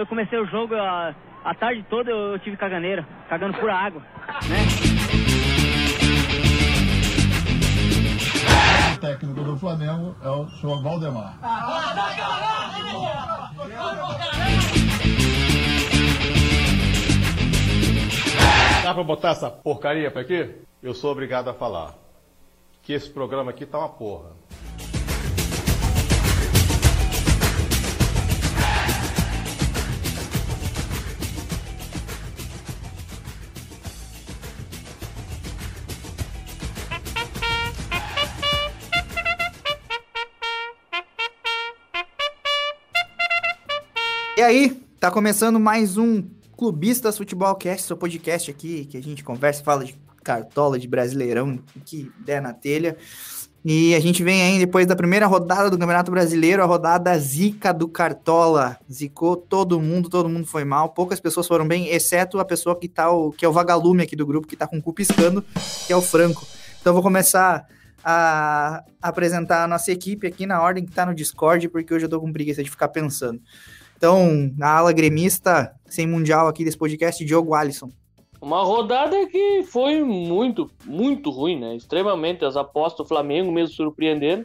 Eu comecei o jogo a, a tarde toda, eu tive caganeira, cagando pura água, né? O técnico do Flamengo é o senhor Valdemar. Dá pra botar essa porcaria pra aqui? Eu sou obrigado a falar que esse programa aqui tá uma porra. E aí, tá começando mais um Clubistas Futebol Cast, seu podcast aqui, que a gente conversa, fala de cartola, de brasileirão, que der na telha. E a gente vem aí depois da primeira rodada do Campeonato Brasileiro, a rodada zica do Cartola. Zicou todo mundo, todo mundo foi mal. Poucas pessoas foram bem, exceto a pessoa que tá o, que é o vagalume aqui do grupo, que tá com o cu piscando, que é o Franco. Então vou começar a apresentar a nossa equipe aqui na ordem que tá no Discord, porque hoje eu tô com preguiça de ficar pensando. Então, na ala gremista, sem mundial aqui desse podcast, Diogo Alisson. Uma rodada que foi muito, muito ruim, né? Extremamente. As apostas do Flamengo mesmo surpreendendo.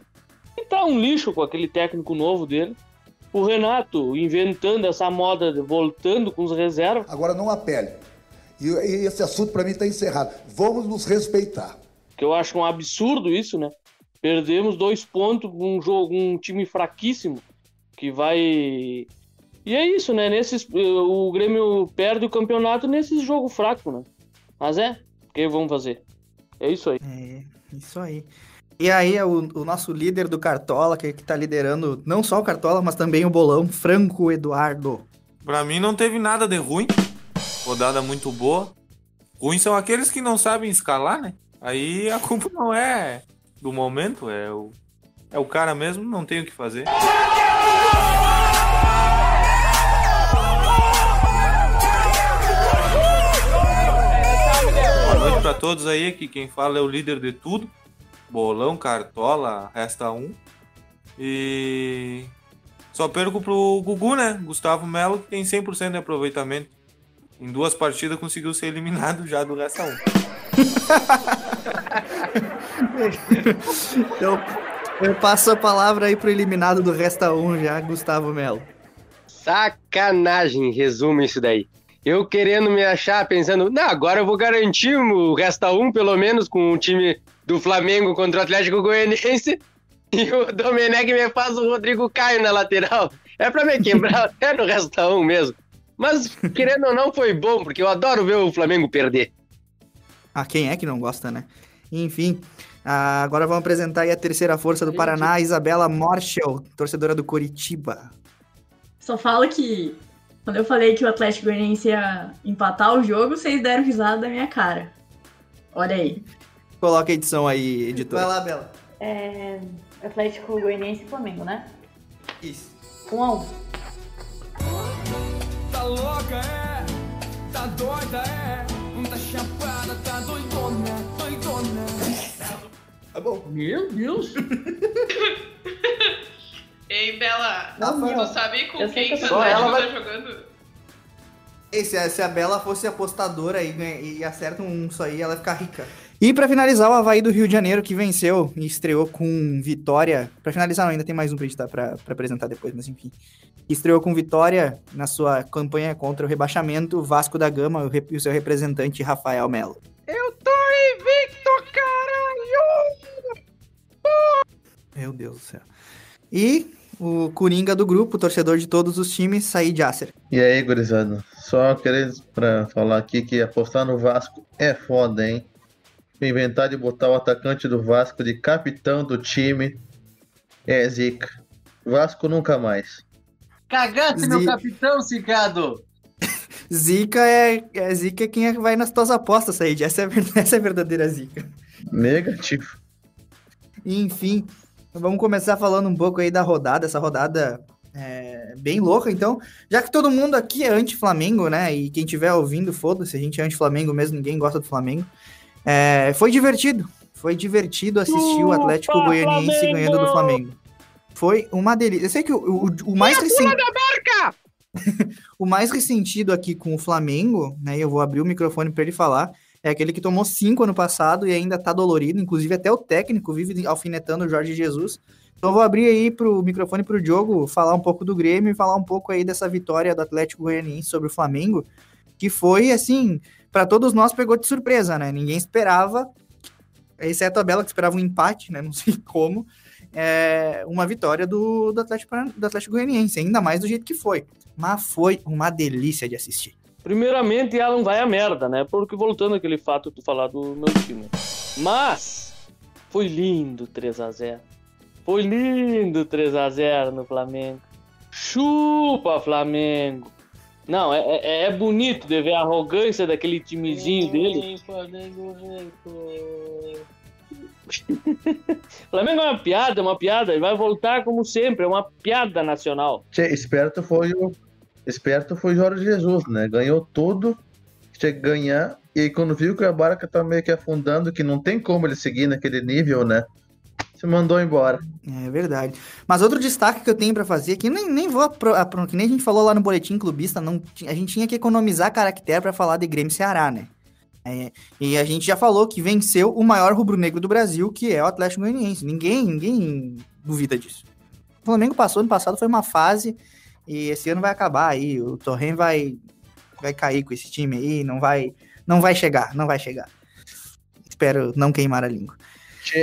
E tá um lixo com aquele técnico novo dele. O Renato inventando essa moda, voltando com os reservas. Agora não apele. E, e esse assunto para mim está encerrado. Vamos nos respeitar. Que eu acho um absurdo isso, né? Perdemos dois pontos com um jogo, um time fraquíssimo que vai e é isso, né? Nesses, o Grêmio perde o campeonato nesse jogo fraco, né? Mas é, o que vamos fazer? É isso aí. É, isso aí. E aí, é o, o nosso líder do Cartola, que, que tá liderando não só o Cartola, mas também o bolão, Franco Eduardo. Pra mim não teve nada de ruim. Rodada muito boa. Ruins são aqueles que não sabem escalar, né? Aí a culpa não é do momento, é o, é o cara mesmo, não tem o que fazer. Todos aí, aqui quem fala é o líder de tudo. Bolão, Cartola, resta um. E só perco pro Gugu, né? Gustavo Melo, que tem 100% de aproveitamento. Em duas partidas conseguiu ser eliminado já do resta um. então, eu passo a palavra aí pro eliminado do resta um já, Gustavo Melo. Sacanagem, resumo isso daí. Eu querendo me achar, pensando, não, agora eu vou garantir o resta um, pelo menos, com o time do Flamengo contra o Atlético Goianiense. E o Domenech me faz o Rodrigo Caio na lateral. É pra me quebrar até no resta um mesmo. Mas, querendo ou não, foi bom, porque eu adoro ver o Flamengo perder. Ah, quem é que não gosta, né? Enfim, ah, agora vamos apresentar aí a terceira força do Paraná, Isabela Marshall, torcedora do Coritiba. Só falo que quando eu falei que o Atlético Goianiense ia empatar o jogo, vocês deram risada da minha cara. Olha aí. Coloca a edição aí, editor. Vai lá, Bela. É... Atlético Goianiense e Flamengo, né? Isso. Um a um. Tá louca, é? Tá doida, é? Tá chapada, tá doidona, doidona. Tá bom. Meu Deus! Ei, Bela, Não, tu não. sabe com Eu quem que ela vai- tá jogando? E se, se a Bela fosse apostadora e, e acerta um isso aí, ela ia ficar rica. E pra finalizar, o Havaí do Rio de Janeiro, que venceu e estreou com vitória. Pra finalizar, não, ainda tem mais um pra gente tá pra, pra apresentar depois, mas enfim. Estreou com vitória na sua campanha contra o rebaixamento, Vasco da Gama, o, rep- o seu representante Rafael Melo. Eu tô invicto, caralho! Meu Deus do céu. E o Coringa do grupo, torcedor de todos os times, Said Acer. E aí, gurizada? Só querendo pra falar aqui que apostar no Vasco é foda, hein? Inventar de botar o atacante do Vasco de capitão do time é zica. Vasco nunca mais. Cagaste meu capitão, Cicado! Zica é, é Zica é quem que vai nas tuas apostas, Said. Essa é, essa é a verdadeira Zica. Negativo. Enfim, vamos começar falando um pouco aí da rodada, essa rodada é bem louca, então, já que todo mundo aqui é anti-Flamengo, né, e quem estiver ouvindo, foda-se, a gente é anti-Flamengo mesmo, ninguém gosta do Flamengo, é, foi divertido, foi divertido assistir o Atlético Goianiense Flamengo! ganhando do Flamengo. Foi uma delícia. Eu sei que o, o, o mais recente... o mais ressentido aqui com o Flamengo, né? Eu vou abrir o microfone para ele falar. É aquele que tomou cinco ano passado e ainda tá dolorido. Inclusive, até o técnico vive alfinetando o Jorge Jesus. Então, vou abrir aí pro microfone pro Diogo falar um pouco do Grêmio e falar um pouco aí dessa vitória do Atlético Goianiense sobre o Flamengo, que foi assim, para todos nós pegou de surpresa, né? Ninguém esperava, exceto a Bela que esperava um empate, né? Não sei como. É, uma vitória do, do, Atlético, do Atlético Goianiense, ainda mais do jeito que foi. Mas foi uma delícia de assistir. Primeiramente, ela não vai a merda, né? Porque voltando àquele fato de falar do meu time. Mas foi lindo 3 a 0 Foi lindo 3 a 0 no Flamengo. Chupa, Flamengo! Não, é, é, é bonito de ver a arrogância daquele timezinho dele. Flamengo é uma piada, é uma piada. Ele vai voltar como sempre, é uma piada nacional. Che, esperto foi o esperto foi Jorge Jesus, né? Ganhou tudo, tinha que ganhar. E quando viu que a barca tá meio que afundando, que não tem como ele seguir naquele nível, né? Se mandou embora. É verdade. Mas outro destaque que eu tenho para fazer aqui, nem, nem vou, que nem a gente falou lá no Boletim Clubista, não, a gente tinha que economizar caractere para falar de Grêmio Ceará, né? É, e a gente já falou que venceu o maior rubro-negro do Brasil, que é o Atlético Goianiense. Ninguém, ninguém duvida disso. O Flamengo passou, ano passado foi uma fase, e esse ano vai acabar aí. O Torren vai, vai cair com esse time aí, não vai, não vai chegar, não vai chegar. Espero não queimar a língua.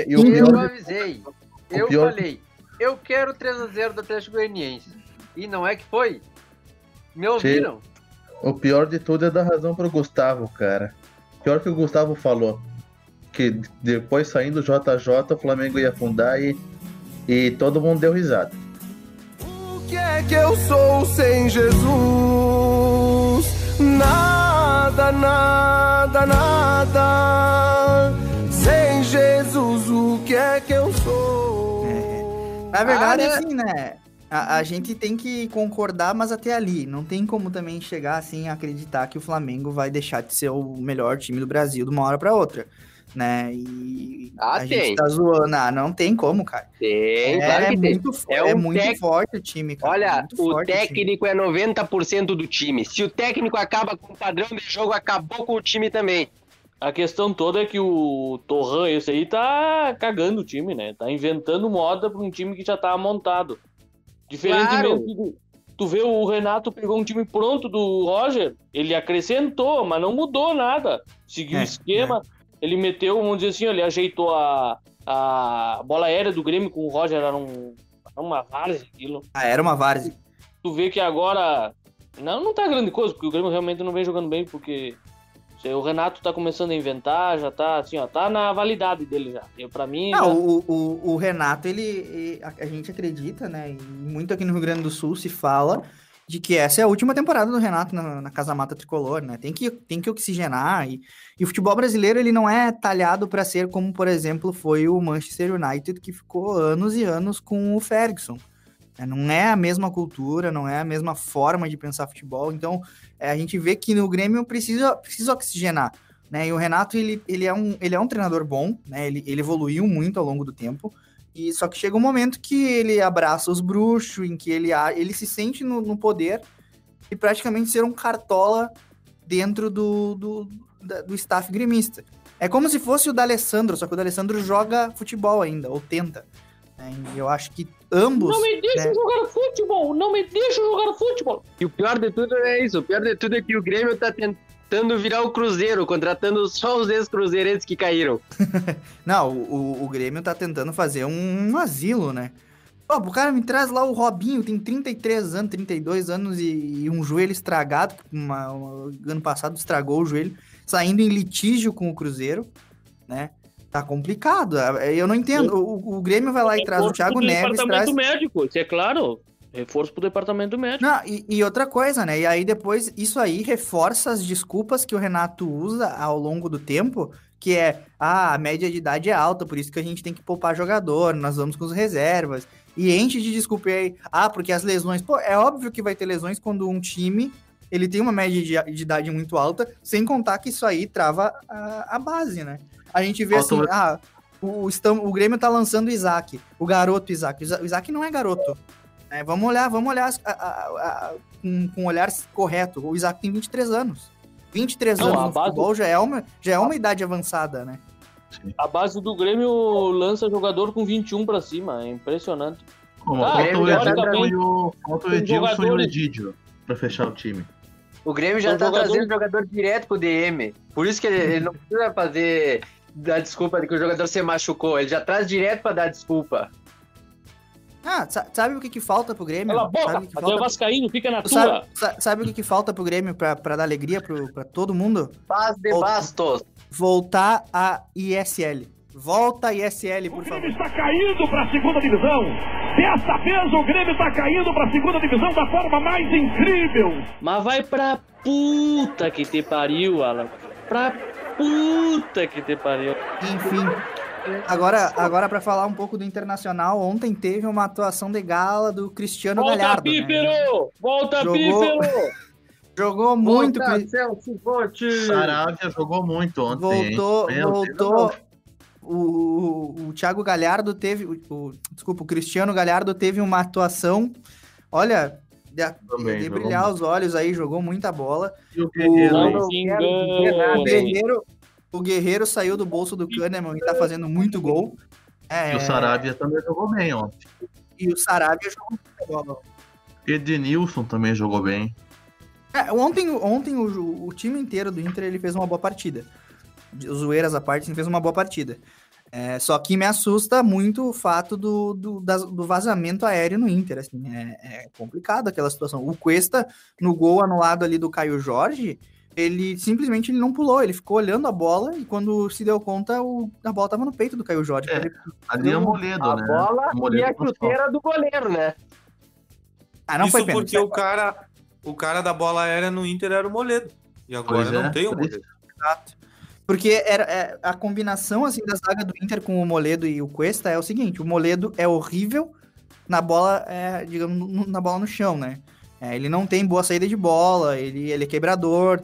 E o eu avisei. Eu pior... falei, eu quero 3x0 do Atlético Goianiense. E não é que foi? Me ouviram? O pior de tudo é dar razão pro Gustavo, cara. Pior que o Gustavo falou. Que depois saindo o JJ, o Flamengo ia afundar e, e todo mundo deu risada. O que é que eu sou sem Jesus? Nada, nada, nada. Sem Jesus, o que é que eu sou? É. Na verdade, ah, assim, né? A, a, gente tem que concordar, mas até ali. Não tem como também chegar assim a acreditar que o Flamengo vai deixar de ser o melhor time do Brasil de uma hora para outra. Né? E ah, a tem. gente tá zoando. Ah, não tem como, cara. Tem, é, claro que muito, tem. É, é muito tec... forte o time, cara. Olha, o técnico o é 90% do time. Se o técnico acaba com o padrão de jogo, acabou com o time também. A questão toda é que o Torran, esse aí, tá cagando o time, né? Tá inventando moda pra um time que já tá montado. Diferentemente claro. tu vê o Renato pegou um time pronto do Roger, ele acrescentou, mas não mudou nada. Seguiu o é, esquema, é. Ele meteu, vamos dizer assim, ele ajeitou a, a bola aérea do Grêmio com o Roger, era, um, era uma várzea aquilo. Ah, era uma várzea. Tu vê que agora não, não tá grande coisa, porque o Grêmio realmente não vem jogando bem, porque o Renato tá começando a inventar, já tá assim, ó, tá na validade dele já. Eu, pra mim. Não, já... o, o, o, Renato, ele. A gente acredita, né? E muito aqui no Rio Grande do Sul se fala de que essa é a última temporada do Renato na, na Casa Mata Tricolor, né? Tem que, tem que oxigenar. E, e o futebol brasileiro, ele não é talhado para ser como, por exemplo, foi o Manchester United, que ficou anos e anos com o Ferguson. É, não é a mesma cultura, não é a mesma forma de pensar futebol. Então, é, a gente vê que no Grêmio precisa, precisa oxigenar. Né? E o Renato, ele, ele, é, um, ele é um treinador bom, né? ele, ele evoluiu muito ao longo do tempo. E só que chega um momento que ele abraça os bruxos, em que ele, ele se sente no, no poder e praticamente ser um cartola dentro do, do, do staff gremista. É como se fosse o D'Alessandro, só que o D'Alessandro joga futebol ainda, ou tenta. Né? E eu acho que ambos. Não me deixa né? jogar futebol! Não me deixa jogar futebol! E o pior de tudo é isso. O pior de tudo é que o Grêmio tá tentando virar o Cruzeiro, contratando só os ex-cruzeirenses que caíram. não, o, o Grêmio tá tentando fazer um, um asilo, né? Pô, o cara me traz lá o Robinho, tem 33 anos, 32 anos e, e um joelho estragado. Uma, uma, ano passado estragou o joelho, saindo em litígio com o Cruzeiro, né? Tá complicado. É, eu não entendo. O, o Grêmio vai lá e traz o Thiago Neves. Departamento traz... médico, isso é claro. Reforço pro departamento médico. Não, e, e, outra coisa, né? E aí depois, isso aí reforça as desculpas que o Renato usa ao longo do tempo, que é, ah, a média de idade é alta, por isso que a gente tem que poupar jogador, nós vamos com os reservas. E enche de desculpa aí, ah, porque as lesões. Pô, é óbvio que vai ter lesões quando um time ele tem uma média de, de idade muito alta, sem contar que isso aí trava a, a base, né? A gente vê assim, ah, o, o, o Grêmio tá lançando o Isaac, o garoto Isaac. O Isaac não é garoto. É, vamos olhar, vamos olhar a- a- a- com, com um olhar correto. O Isaac tem 23 anos. 23 Não, anos no base- futebol já é, uma, já é uma idade avançada, né? A base do Grêmio lança jogador com 21 pra cima, é impressionante. Bom, Ah, falta o teoricamente, Edilson e o, falta o tem Edilson e o pra fechar o time. O Grêmio já São tá jogadores- trazendo jogador direto pro DM. Por isso que ele, ele não precisa fazer dar desculpa de que o jogador se machucou. Ele já traz direto pra dar desculpa. Ah, sa- sabe o que, que falta pro Grêmio? Cala a boca, sabe o que o falta... Vascaíno, fica na Tu tua. sabe, sa- sabe o que, que falta pro Grêmio pra, pra dar alegria pro, pra todo mundo? Paz de bastos. Voltar a ISL. Volta a ISL, por favor. está caindo para a segunda divisão. Dessa vez o Grêmio está caindo para a segunda divisão da forma mais incrível. Mas vai pra puta que te pariu, Alan. Pra puta que te pariu. Enfim. Agora, agora para falar um pouco do Internacional, ontem teve uma atuação de gala do Cristiano Volta, Galhardo. né? Pífero! Volta, Jogou- Pífero! Jogou muito. Volta, Cri- Celso Botti. Saravia jogou muito ontem. hein? Voltou, Deus. voltou. O, o, o Thiago Galhardo teve. O, o- desculpa, o Cristiano Galhardo teve uma atuação. Olha, de, Também, de brilhar muito. os olhos aí, jogou muita bola. E o Guerreiro, hein? O engane. Guerreiro, o Guerreiro saiu do bolso do Kahneman e tá fazendo muito gol. É, E o Saravia também jogou bem ontem. E o Sarabia jogou muita bola. Edenilson também jogou bem. É, ontem ontem o, o time inteiro do Inter ele fez uma boa partida. Zoeiras à parte, ele fez uma boa partida. É, só que me assusta muito o fato do, do, das- do vazamento aéreo no Inter. Assim, é, é complicado aquela situação. O Cuesta, no gol anulado ali do Caio Jorge, ele simplesmente ele não pulou, ele ficou olhando a bola e quando se deu conta, o- a bola tava no peito do Caio Jorge. É, Ali é o Moledo, A né? bola Moledo e a chuteira do goleiro, né? Ah, não Isso foi pênalti. porque o cara, o cara da bola aérea no Inter era o Moledo. E agora Pois não é, tem o. Moledo. Exato. Porque era, é, a combinação assim da zaga do Inter com o Moledo e o Cuesta é o seguinte: o Moledo é horrível na bola, é, digamos, na bola no chão, né? É, ele não tem boa saída de bola, ele, ele é quebrador,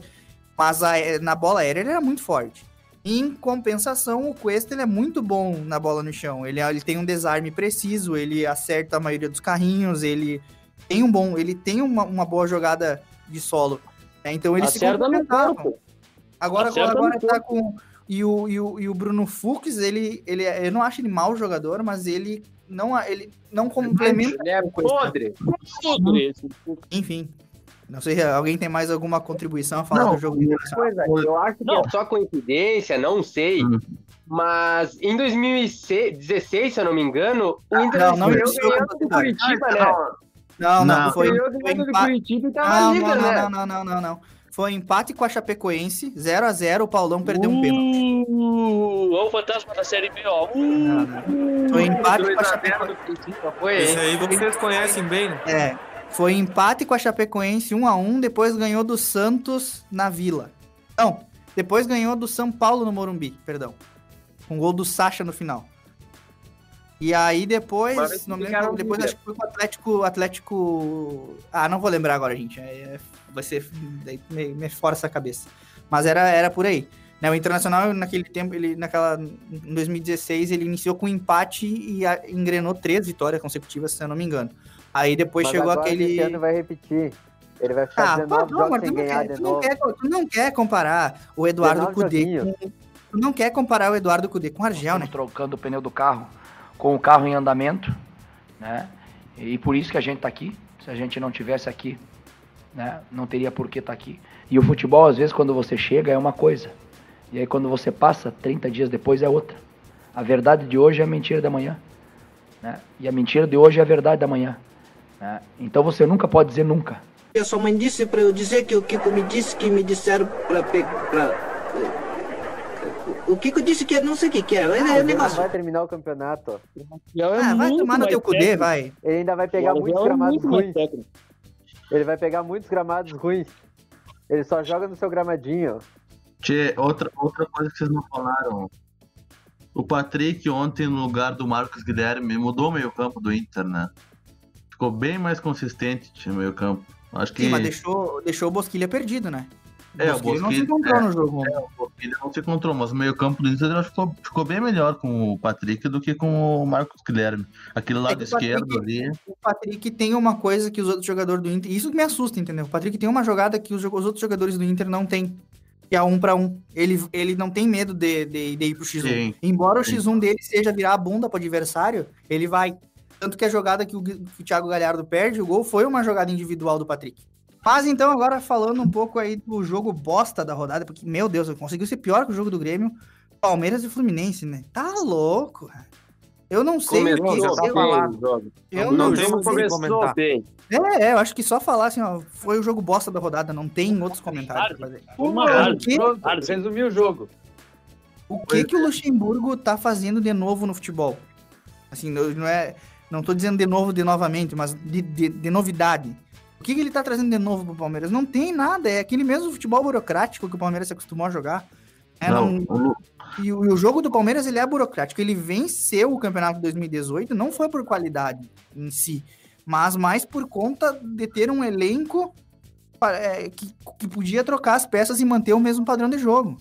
mas a- na bola aérea ele era muito forte. Em compensação, o Cuesta ele é muito bom na bola no chão. Ele, ele tem um desarme preciso, ele acerta a maioria dos carrinhos, ele tem um bom, ele tem uma, uma boa jogada de solo. né? Então eles se Acerta no complementavam. corpo. Agora, Acerta agora no tá com. E o, e o, e o Bruno Fux, ele, ele. é- Eu não acho ele mau jogador, mas ele não, ele não complementa. Ele é podre. Enfim. Não sei se alguém tem mais alguma contribuição a falar Não, do jogo do Internacional. Coisa, eu acho que Não. é só coincidência, não sei. Hum. Mas em 2016, se eu não me engano, o Inter não, não com do. Curitiba, né? Não, não, Não. foi, foi empate. E Não, não, não, não, não, não, não, não. Foi empate com a Chapecoense, 0x0, o Paulão perdeu um pênalti. Uh, Olha o fantasma da Série B, ó. Uh, Não, não. Foi empate com a Chapecoense. hein? aí vocês conhecem bem, né? É, foi empate com a Chapecoense 1x1, depois ganhou do Santos na Vila. Não, depois ganhou do São Paulo no Morumbi, perdão. Com gol do Sacha no final. E aí depois, Mas não lembro, depois acho que foi com o Atlético, Atlético... Ah, não vou lembrar agora, gente. É, vai ser... Me, me força a cabeça. Mas era, era por aí. Né, o Internacional, naquele tempo, ele, naquela, em 2016, ele iniciou com empate e a- engrenou três vitórias consecutivas, se eu não me engano. Aí depois Mas chegou aquele. Esse ano vai repetir. Ele vai ficar Ah, 19 pô, jogos mas tu sem não, ganhar quer, de tu, não quer, tu não quer comparar o Eduardo 19 Cudê com. Tu não quer comparar o Eduardo Cudê com o Argel, né? trocando o pneu do carro com o carro em andamento, né? E por isso que a gente está aqui. Se a gente não tivesse aqui, né? Não teria por que estar aqui. E o futebol, às vezes, quando você chega, é uma coisa. E aí, quando você passa, 30 dias depois, é outra. A verdade de hoje é a mentira da manhã. Né? E a mentira de hoje é a verdade da manhã. Né? Então você nunca pode dizer nunca. A sua mãe disse pra eu dizer que o Kiko me disse que me disseram pra. pe- pra o Kiko disse que não sei o que que é. É, é Ele negócio. vai terminar o campeonato. Ah, vai tomar no teu Cudê, vai. Ele ainda vai pegar O muitos é gramados muito ruins. Ele vai pegar muitos gramados ruins. Ele só joga no seu gramadinho. Tchê, outra, outra coisa que vocês não falaram. O Patrick ontem, no lugar do Marcos Guilherme, mudou o meio-campo do Inter, né? Ficou bem mais consistente no meio-campo. Acho que. Sim, mas deixou, deixou o Bosquilha perdido, né? É, o Bosquilha não se Bosquilha- encontrou é, no jogo. É, o Bosquilha não se encontrou, mas o meio-campo do Inter ficou, ficou bem melhor com o Patrick do que com o Marcos Guilherme. Aquele lado que o Patrick- esquerdo ali. O Patrick tem uma coisa que os outros jogadores do Inter. Isso que me assusta, entendeu? O Patrick tem uma jogada que os, os outros jogadores do Inter não têm. Que é um para um. Ele, ele não tem medo de, de, de ir pro X1. Sim. Embora o Sim. X1 dele seja virar a bunda pro adversário, ele vai. Tanto que a jogada que o, que o Thiago Galhardo perde, o gol, foi uma jogada individual do Patrick. Mas então, agora falando um pouco aí do jogo bosta da rodada, porque, meu Deus, conseguiu ser pior que o jogo do Grêmio. Palmeiras e Fluminense, né? Tá louco, cara. Eu não sei o que o jogo. Eu O não, jogo sei começou bem. É, é, eu acho que só falar assim, ó, foi o jogo bosta da rodada, não tem outros comentários pra fazer. Uma o que, Resumiu o jogo. o que que o Luxemburgo tá fazendo de novo no futebol? Assim, não não é, não tô dizendo de novo, de novamente, mas de, de, de novidade. O que, que ele tá trazendo de novo pro Palmeiras? Não tem nada, é aquele mesmo futebol burocrático que o Palmeiras se acostumou a jogar. É, Não, não- o e, o, e o jogo do Palmeiras ele é burocrático. Ele venceu o campeonato de 2018, não foi por qualidade em si, mas mais por conta de ter um elenco é, que, que podia trocar as peças e manter o mesmo padrão de jogo.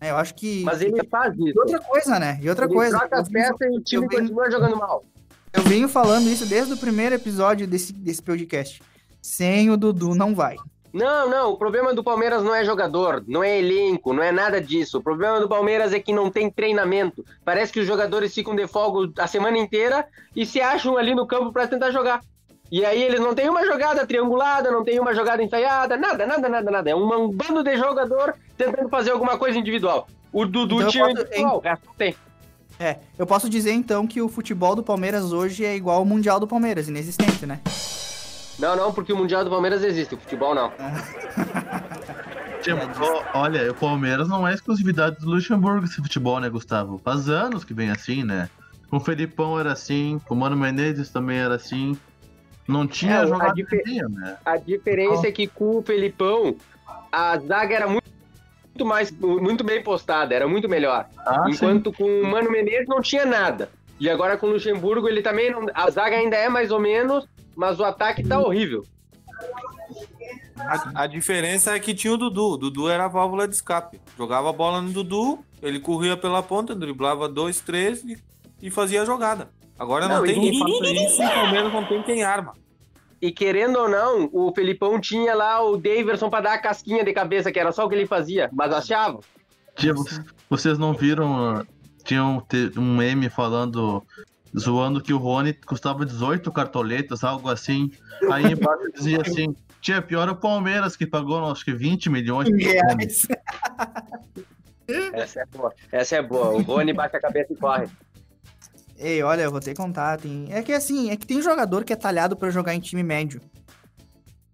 É, eu acho que. Mas ele faz isso. E outra coisa, né? E outra Ele coisa. troca as peças e o time continua jogando mal. Eu venho falando isso desde o primeiro episódio desse, desse podcast. Sem o Dudu não vai. Não, não, o problema do Palmeiras não é jogador, não é elenco, não é nada disso. O problema do Palmeiras é que não tem treinamento. Parece que os jogadores ficam de folga a semana inteira e se acham ali no campo para tentar jogar. E aí eles não têm uma jogada triangulada, não tem uma jogada ensaiada, nada, nada, nada, nada. É um, um bando de jogador tentando fazer alguma coisa individual. O Dudu Então tinha posso- individual, o resto não tem. É, eu posso dizer então que o futebol do Palmeiras hoje é igual ao Mundial do Palmeiras, inexistente, né? Não, não, porque o Mundial do Palmeiras existe, o futebol não. Tipo, ó, olha, o Palmeiras não é exclusividade do Luxemburgo esse futebol, né, Gustavo? Faz anos que vem assim, né? Com o Felipão era assim, com o Mano Menezes também era assim. Não tinha É, a que tinha, né? A diferença é que com o Felipão, a zaga era muito, muito mais, muito bem postada, era muito melhor. Ah, Enquanto com o Mano Menezes não tinha nada. E agora com o Luxemburgo, ele também não. A zaga ainda é mais ou menos, mas o ataque tá horrível. A, a diferença é que tinha o Dudu. O Dudu era a válvula de escape. Jogava a bola no Dudu, ele corria pela ponta, driblava dois, três e, e fazia a jogada. Agora não, Não, tem quem faça isso e o Palmeiras não tem quem arma. E querendo ou não, o Felipão tinha lá o Daverson pra dar a casquinha de cabeça, que era só o que ele fazia, mas achava. Tipo, vocês não viram? Tinha um, um meme falando, zoando que o Rony custava 18 cartoletas, algo assim. Aí embaixo dizia assim: Tia, pior é o Palmeiras, que pagou acho que 20 milhões. Rony." Essa é boa. Essa é boa. O Rony bate a cabeça e corre. Ei, olha, eu vou ter que contar. Tem... É que assim, é que tem jogador que é talhado pra jogar em time médio.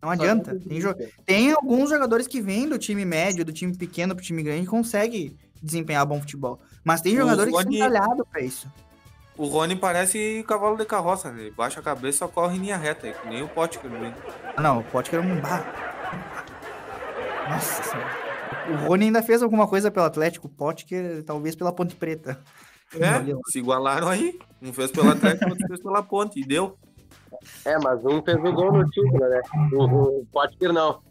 Não adianta. Tem, jo- tem alguns jogadores que vêm do time médio, do time pequeno pro time grande e conseguem desempenhar bom futebol. Mas tem jogadores que Rony- são talhados pra isso. O Rony parece cavalo de carroça. Ele baixa a cabeça e só corre em linha reta, que nem o que ele Ah, Não, o Potker é um bar. Nossa senhora. O Rony ainda fez alguma coisa pelo Atlético, o Potker talvez pela Ponte Preta. É, se igualaram aí. Um fez pela Atlético, outro fez pela ponte. E deu. É, mas um fez o gol no título, né? O, o Potker não.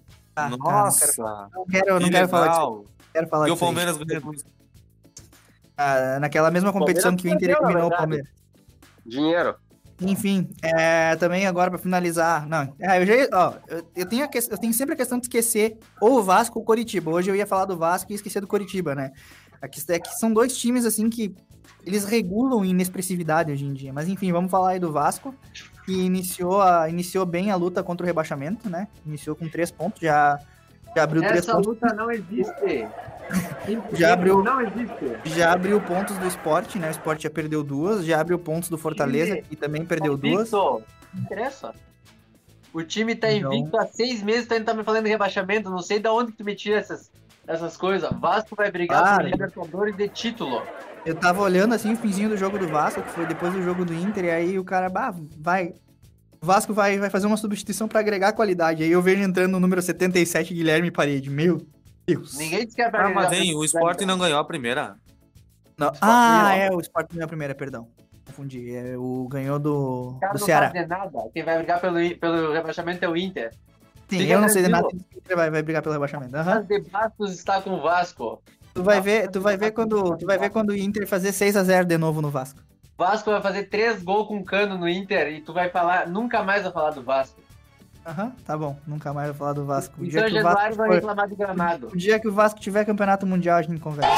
Nossa! Não quero, não que quero falar disso. Quero falar E o. Palmeiras isso. Ah, naquela mesma competição que o Inter eliminou o. Palmeiras. Dinheiro. Enfim, é, também agora pra finalizar. Não, é, eu, já, ó, eu, eu tenho a que- eu tenho sempre a questão de esquecer ou o Vasco ou o Coritiba. Hoje eu ia falar do Vasco e esquecer do Coritiba, né? A questão é que são dois times assim que eles regulam inexpressividade hoje em dia. Mas enfim, vamos falar aí do Vasco, que iniciou, a, iniciou bem a luta contra o rebaixamento, né? Iniciou com três pontos, já, já abriu três Essa pontos. luta não existe. Já abriu, Não existe. já abriu pontos do esporte, né? O esporte já perdeu duas, já abriu pontos do Fortaleza, que também perdeu duas. Invicto. Não interessa. O time tá Então- invicto há seis meses, tu ainda tá me falando de rebaixamento. Não sei de onde que tu me tira essas, essas coisas. Vasco vai brigar por Libertadores de título. Eu tava olhando assim o finzinho do jogo do Vasco, que foi depois do jogo do Inter, e aí o cara, bah, vai. O Vasco vai, vai fazer uma substituição pra agregar qualidade. Aí eu vejo entrando o número 77, Guilherme Parede. Meu Deus. Ninguém disse que era Ah, mas hein, o esporte não ganhou a primeira. Não. Ah, é, o Sport ganhou a primeira, perdão. Confundi. É, o ganhou do, O cara do não Ceará. sabe de nada. Quem vai brigar pelo, pelo rebaixamento é o Inter. Sim, Fica eu não sei de nada tranquilo. que o Inter vai, vai brigar pelo rebaixamento. Aham. Mas de Bastos está com o Vasco. Tu vai ver, tu vai ver quando, tu vai ver quando o Inter fazer 6 a 0 de novo no Vasco. Vasco vai fazer três gols com cano no Inter e tu vai falar, nunca mais vai falar do Vasco. Aham, tá bom. Nunca mais vou falar do Vasco. O Em dia, que o Vasco Januário vai for- reclamar de gramado. o dia que o Vasco tiver campeonato mundial, a gente conversa.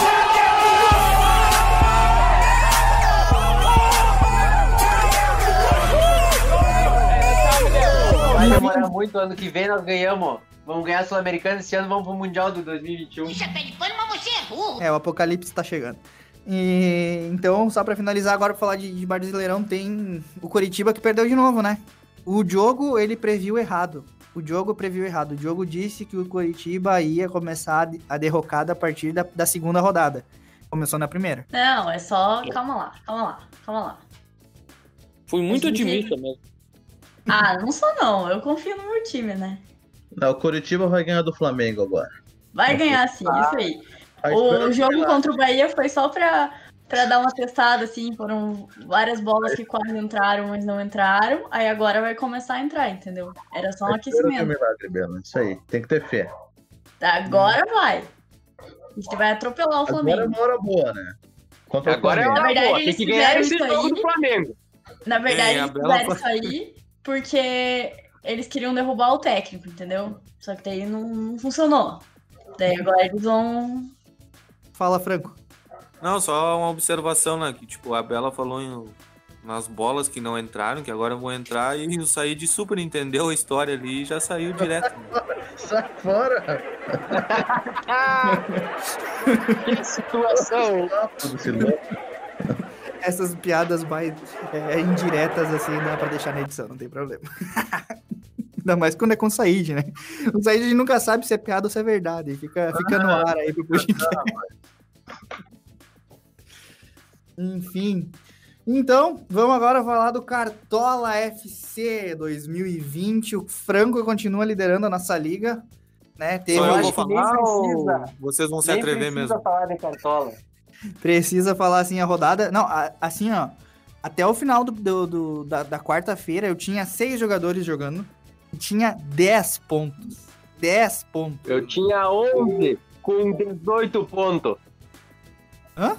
Vai demorar muito, ano que vem nós ganhamos. Vamos ganhar a Sul-Americana esse ano, vamos pro Mundial do 2021. É, o apocalipse tá chegando. E, então, só pra finalizar agora, pra falar de, de Brasileirão, tem o Coritiba que perdeu de novo, né? O Diogo, ele previu errado. O Diogo previu errado. O Diogo disse que o Coritiba ia começar a de- a derrocada a partir da, da segunda rodada. Começou na primeira. Não, é só. Calma lá, calma lá, calma lá. Fui muito gente- otimista mesmo. Ah, não sou não. Eu confio no meu time, né? Não, o Curitiba vai ganhar do Flamengo agora. Vai ganhar sim, isso aí. O jogo contra o Bahia foi só pra, pra dar uma testada, assim. Foram várias bolas que quase entraram, mas não entraram. Aí agora vai começar a entrar, entendeu? Era só um é aquecimento. milagre, Bela. Isso aí, tem que ter fé. Agora vai. A gente vai atropelar o Agora é Flamengo. uma hora boa, né? Contra o Agora é Flamengo. hora verdade, boa. Tem eles que ganhar fizeram esse isso jogo aí. do Flamengo. Na verdade, É, eles fizeram isso aí porque eles queriam derrubar o técnico, entendeu? Só que daí não, não funcionou. Daí agora eles vão. Fala, Franco. Não, só uma observação, né? Que tipo, a Bela falou em- nas bolas que não entraram, que agora vão entrar, e o Said super entendeu a história ali e já saiu direto. Sai fora! Que situação. Essas piadas mais é, indiretas, assim, dá pra deixar na edição, não tem problema. Ainda mais quando é com o Said, né? O Said a gente nunca sabe se é piada ou se é verdade. Fica, fica no ar aí pro podcast. Enfim. Então, vamos agora falar do Cartola FC 2020. O Franco continua liderando a nossa liga. Né? Teve, Só eu vou falar precisa. ou vocês vão se Nem atrever precisa mesmo? falar de cartola. Precisa falar assim a rodada. Não, a- assim, ó. Até o final do, do- do- da, da quarta-feira eu tinha seis jogadores jogando. Tinha 10 pontos. 10 pontos. Eu tinha 11 com 18 pontos. Hã?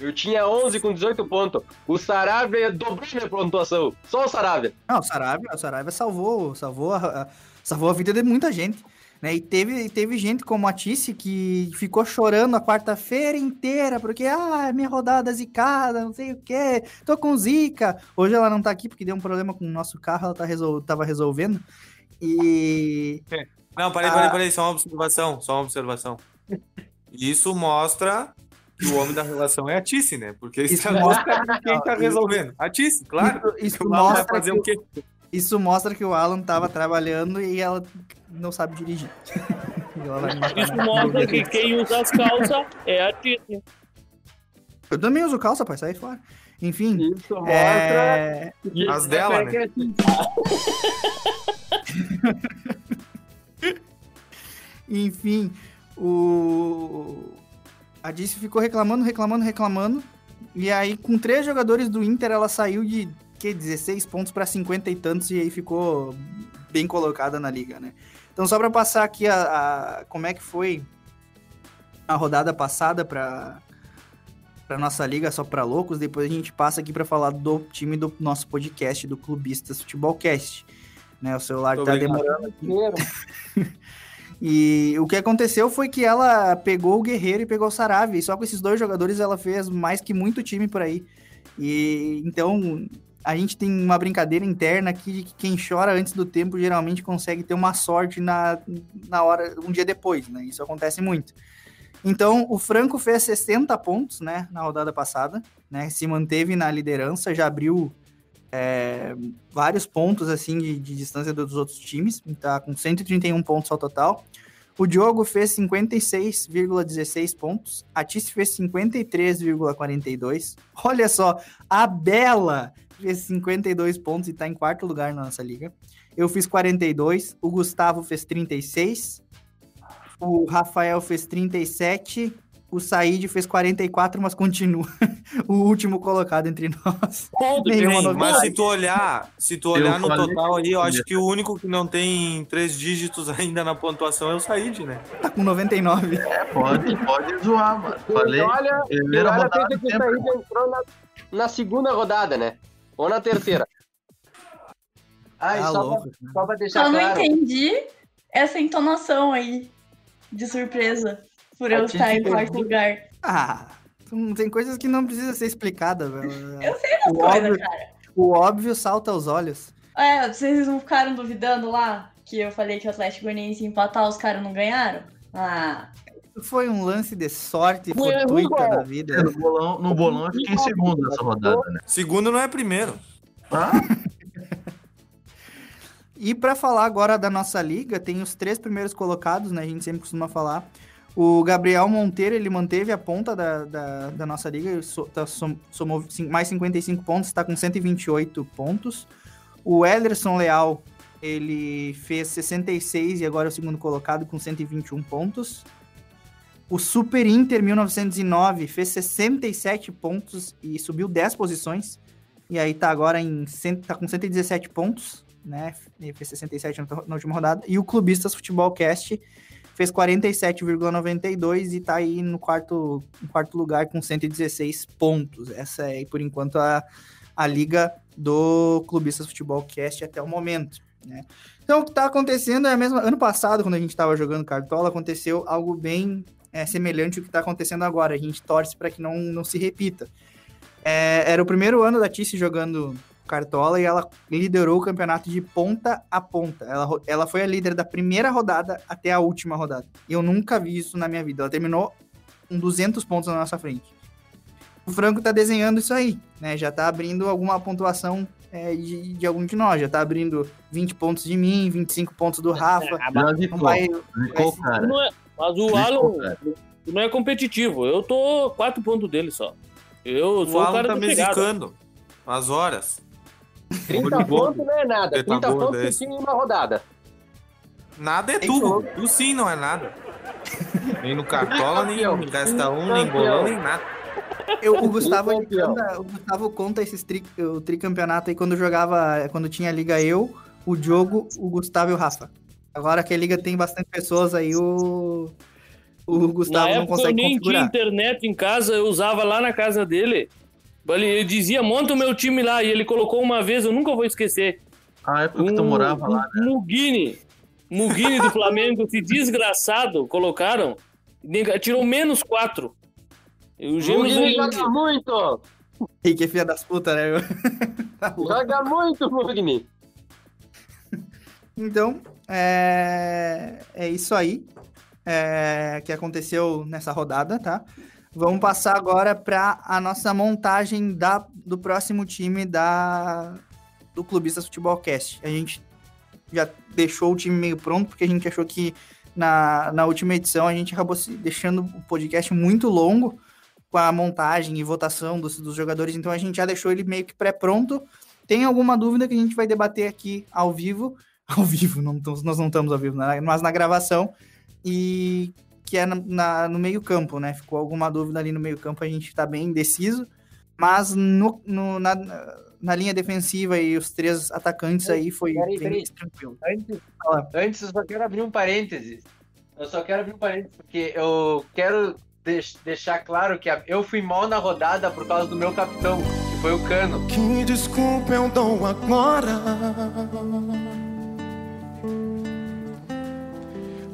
Eu tinha 11 com 18 pontos. O Saravia dobrou minha pontuação. Só o Saravia. Não, o Sarabia, o Sarabia salvou, salvou, a, a- salvou a vida de muita gente. Né? E teve, teve gente como a Tice que ficou chorando a quarta-feira inteira, porque, ah, minha rodada zicada, não sei o quê, tô com zica. Hoje ela não tá aqui porque deu um problema com o nosso carro, ela tá resol... tava resolvendo. E. Não, peraí, peraí, peraí, só uma observação, só uma observação. Isso mostra que o homem da relação é a Tice, né? Porque isso, Isso mostra quem tá resolvendo. A Tice, claro. Isso, isso mostra fazer que o quê? Isso mostra que o Alan tava trabalhando e ela não sabe dirigir. Ela vai me matar Isso na- mostra que quem usa as calças é a Titi. Eu também uso calça, pai, sai fora. Enfim. Isso mostra. é, As dela, vai né? querer assim. Enfim, o. A Dice ficou reclamando, reclamando, reclamando. E aí, com três jogadores do Inter, ela saiu de que, 16 pontos para 50 e tantos, e aí ficou bem colocada na liga, né? Então, só para passar aqui a, a- como é que foi a rodada passada para para nossa liga só para loucos, depois a gente passa aqui para falar do time do nosso podcast do Clubistas Futebolcast, né? O celular Muito tá demorando e o que aconteceu foi que ela pegou o Guerreiro e pegou o Saravia. E só com esses dois jogadores ela fez mais que muito time por aí. E então a gente tem uma brincadeira interna aqui de que quem chora antes do tempo geralmente consegue ter uma sorte na, na hora, um dia depois, né? Isso acontece muito. Então, o Franco fez 60 pontos, né, na rodada passada, né? Se manteve na liderança, já abriu é, vários pontos assim de, de distância dos outros times, tá com 131 pontos ao total. O Diogo fez 56,16 pontos, a Tice fez 53,42. Olha só, a Bela fez 52 pontos e tá em quarto lugar na nossa liga. Eu fiz 42, o Gustavo fez 36, o Rafael fez 37 o Said fez 44, mas continua o último colocado entre nós. Sim, mas se tu olhar, se tu Eu olhar no falei total aí, eu acho que o único que não tem três dígitos ainda na pontuação é o Said, né? Tá com 99. Pode, pode zoar, mano. Falei. E olha, primeira olha rodada que o. Saída entrou na, na segunda rodada, né? Ou na terceira. Ai, Tá só, louco, pra, só pra deixar Só não claro. entendi essa entonação aí de surpresa por eu Titi estar em quarto lugar. Ah, tem coisas que não precisa ser explicada, velho. Eu sei das O coisas, óbvio- cara. O óbvio salta aos olhos. É, vocês não ficaram duvidando lá que eu falei que o Atlético Goianiense ia empatar, os caras não ganharam? Ah, Foi um lance de sorte Foi fortuita igual. da vida. É, No bolão, no bolão eu fiquei em segundo nessa rodada, né? Segundo não é primeiro. Ah, E pra falar agora da nossa liga, tem os três primeiros colocados, né? A gente sempre costuma falar. O Gabriel Monteiro, ele manteve a ponta da, da, da nossa liga, ele so- tá, som- somou mais 55 pontos, está com 128 pontos. O Ederson Leal, ele fez 66 e agora é o segundo colocado com 121 pontos. O Super Inter 1909 fez 67 pontos e subiu 10 posições. E aí tá agora em tá com 117 pontos, né? Ele fez 67 na, última rodada. E o Clubistas Futebol Cast fez 47,92 e tá aí no quarto, no quarto lugar com 116 pontos. Essa é, por enquanto, a, a liga do Clubistas Futebol Cast até o momento, né? Então, o que tá acontecendo é a mesma... Ano passado, quando a gente tava jogando Cartola, aconteceu algo bem é, semelhante ao que tá acontecendo agora. A gente torce para que não, não se repita. É, era o primeiro ano da Tice jogando Cartola e ela liderou o campeonato de ponta a ponta. Ela, ela foi a líder da primeira rodada até a última rodada. E eu nunca vi isso na minha vida. Ela terminou com 200 pontos na nossa frente. O Franco tá desenhando isso aí, né? Já tá abrindo alguma pontuação é, de, de algum de nós. Já tá abrindo 20 pontos de mim, 25 pontos do Rafa. já Não vai- vai- cara. Não é- mas o Alan não é competitivo. Eu tô quatro pontos dele só. Eu O sou o Alan cara tá da me pegada. zicando. As horas. 30 pontos não é nada. Teta 30 gorda pontos esse. sim em uma rodada. Nada é tu. Tu sim não é nada. Nem no Cartola, nem no Resta 1, nem bolão, nem nada. Eu, o, Gustavo, ele conta, o Gustavo conta esses tri, o tricampeonato aí quando jogava, quando tinha liga eu, o Diogo, o Gustavo e o Rafa. Agora que a liga tem bastante pessoas aí, o, o Gustavo Na não época eu consegue nem tinha configurar. internet em casa, eu usava lá na casa dele. Ele, ele dizia, monta o meu time lá. E ele colocou uma vez, eu nunca vou esquecer. A época que tu Um- morava lá, né? um Mugini. Mugini do Flamengo, esse desgraçado, colocaram. Tirou menos quatro. E O Gêmeos Mugni ele- joga muito! E que filha das putas, né? Tá. Joga muito, Mugni! Então, é, é isso aí é, que aconteceu nessa rodada, tá? Vamos passar agora para a nossa montagem da, do próximo time da, do Futebol Cast. A gente já deixou o time meio pronto, porque a gente achou que na, na última edição a gente acabou deixando o podcast muito longo com a montagem e votação dos, dos jogadores, então a gente já deixou ele meio que pré-pronto. Tem alguma dúvida que a gente vai debater aqui ao vivo, ao vivo, não nós não estamos ao vivo, mas na gravação, e que é na, na- no meio campo, né? Ficou alguma dúvida ali no meio campo, a gente está bem indeciso, mas no, no- na, na linha defensiva e os três atacantes aí foi Peraí, bem peraí. tranquilo. Antes, antes, eu só quero abrir um parênteses. Eu só quero abrir um parênteses, porque eu quero deix- deixar claro que a- eu fui mal na rodada por causa do meu capitão, que foi o Cano. Que desculpa eu dou agora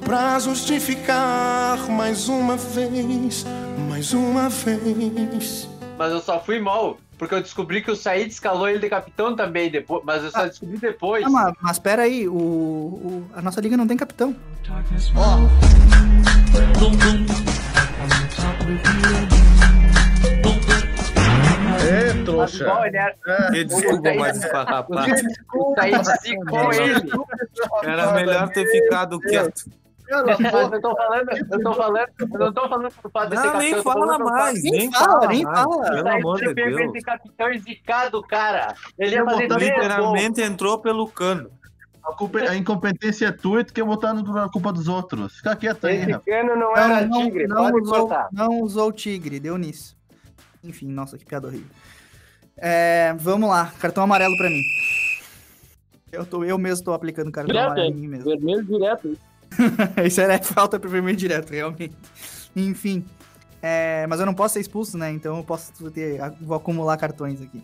Pra justificar mais uma vez, mais uma vez Mas eu só fui mal, porque eu descobri que o Said escalou ele de capitão também, depois, mas eu só descobri depois. Ah, mas, mas pera aí, o, o- a nossa liga não tem capitão. É, trouxa. Igual ele era- Que desculpa, mas rapaz. O Said zicou ele. Era melhor ter ficado quieto. Eu tô falando, eu tô falando, eu não tô falando por fato Não, ser capitão. nem eu tô fala mais, nem fala nem fala. Pelo amor de Deus. esse capitão zicado, cara. Ele ia fazer. Literalmente entrou pelo cano. A, culpa, a incompetência é tua e tu quer botar no- na culpa dos outros. Fica quieto aí, Esse cano não era não, tigre, não pode usou, não usou o tigre, deu nisso. Enfim, nossa, que piada horrível. É, vamos lá, cartão amarelo pra mim. Eu, tô, eu mesmo tô aplicando cartão Direto, amarelo em mim mesmo. Vermelho direto. Isso era falta pro vermelho direto, realmente. Enfim. é, mas eu não posso ser expulso, né? Então eu posso ter. Vou acumular cartões aqui.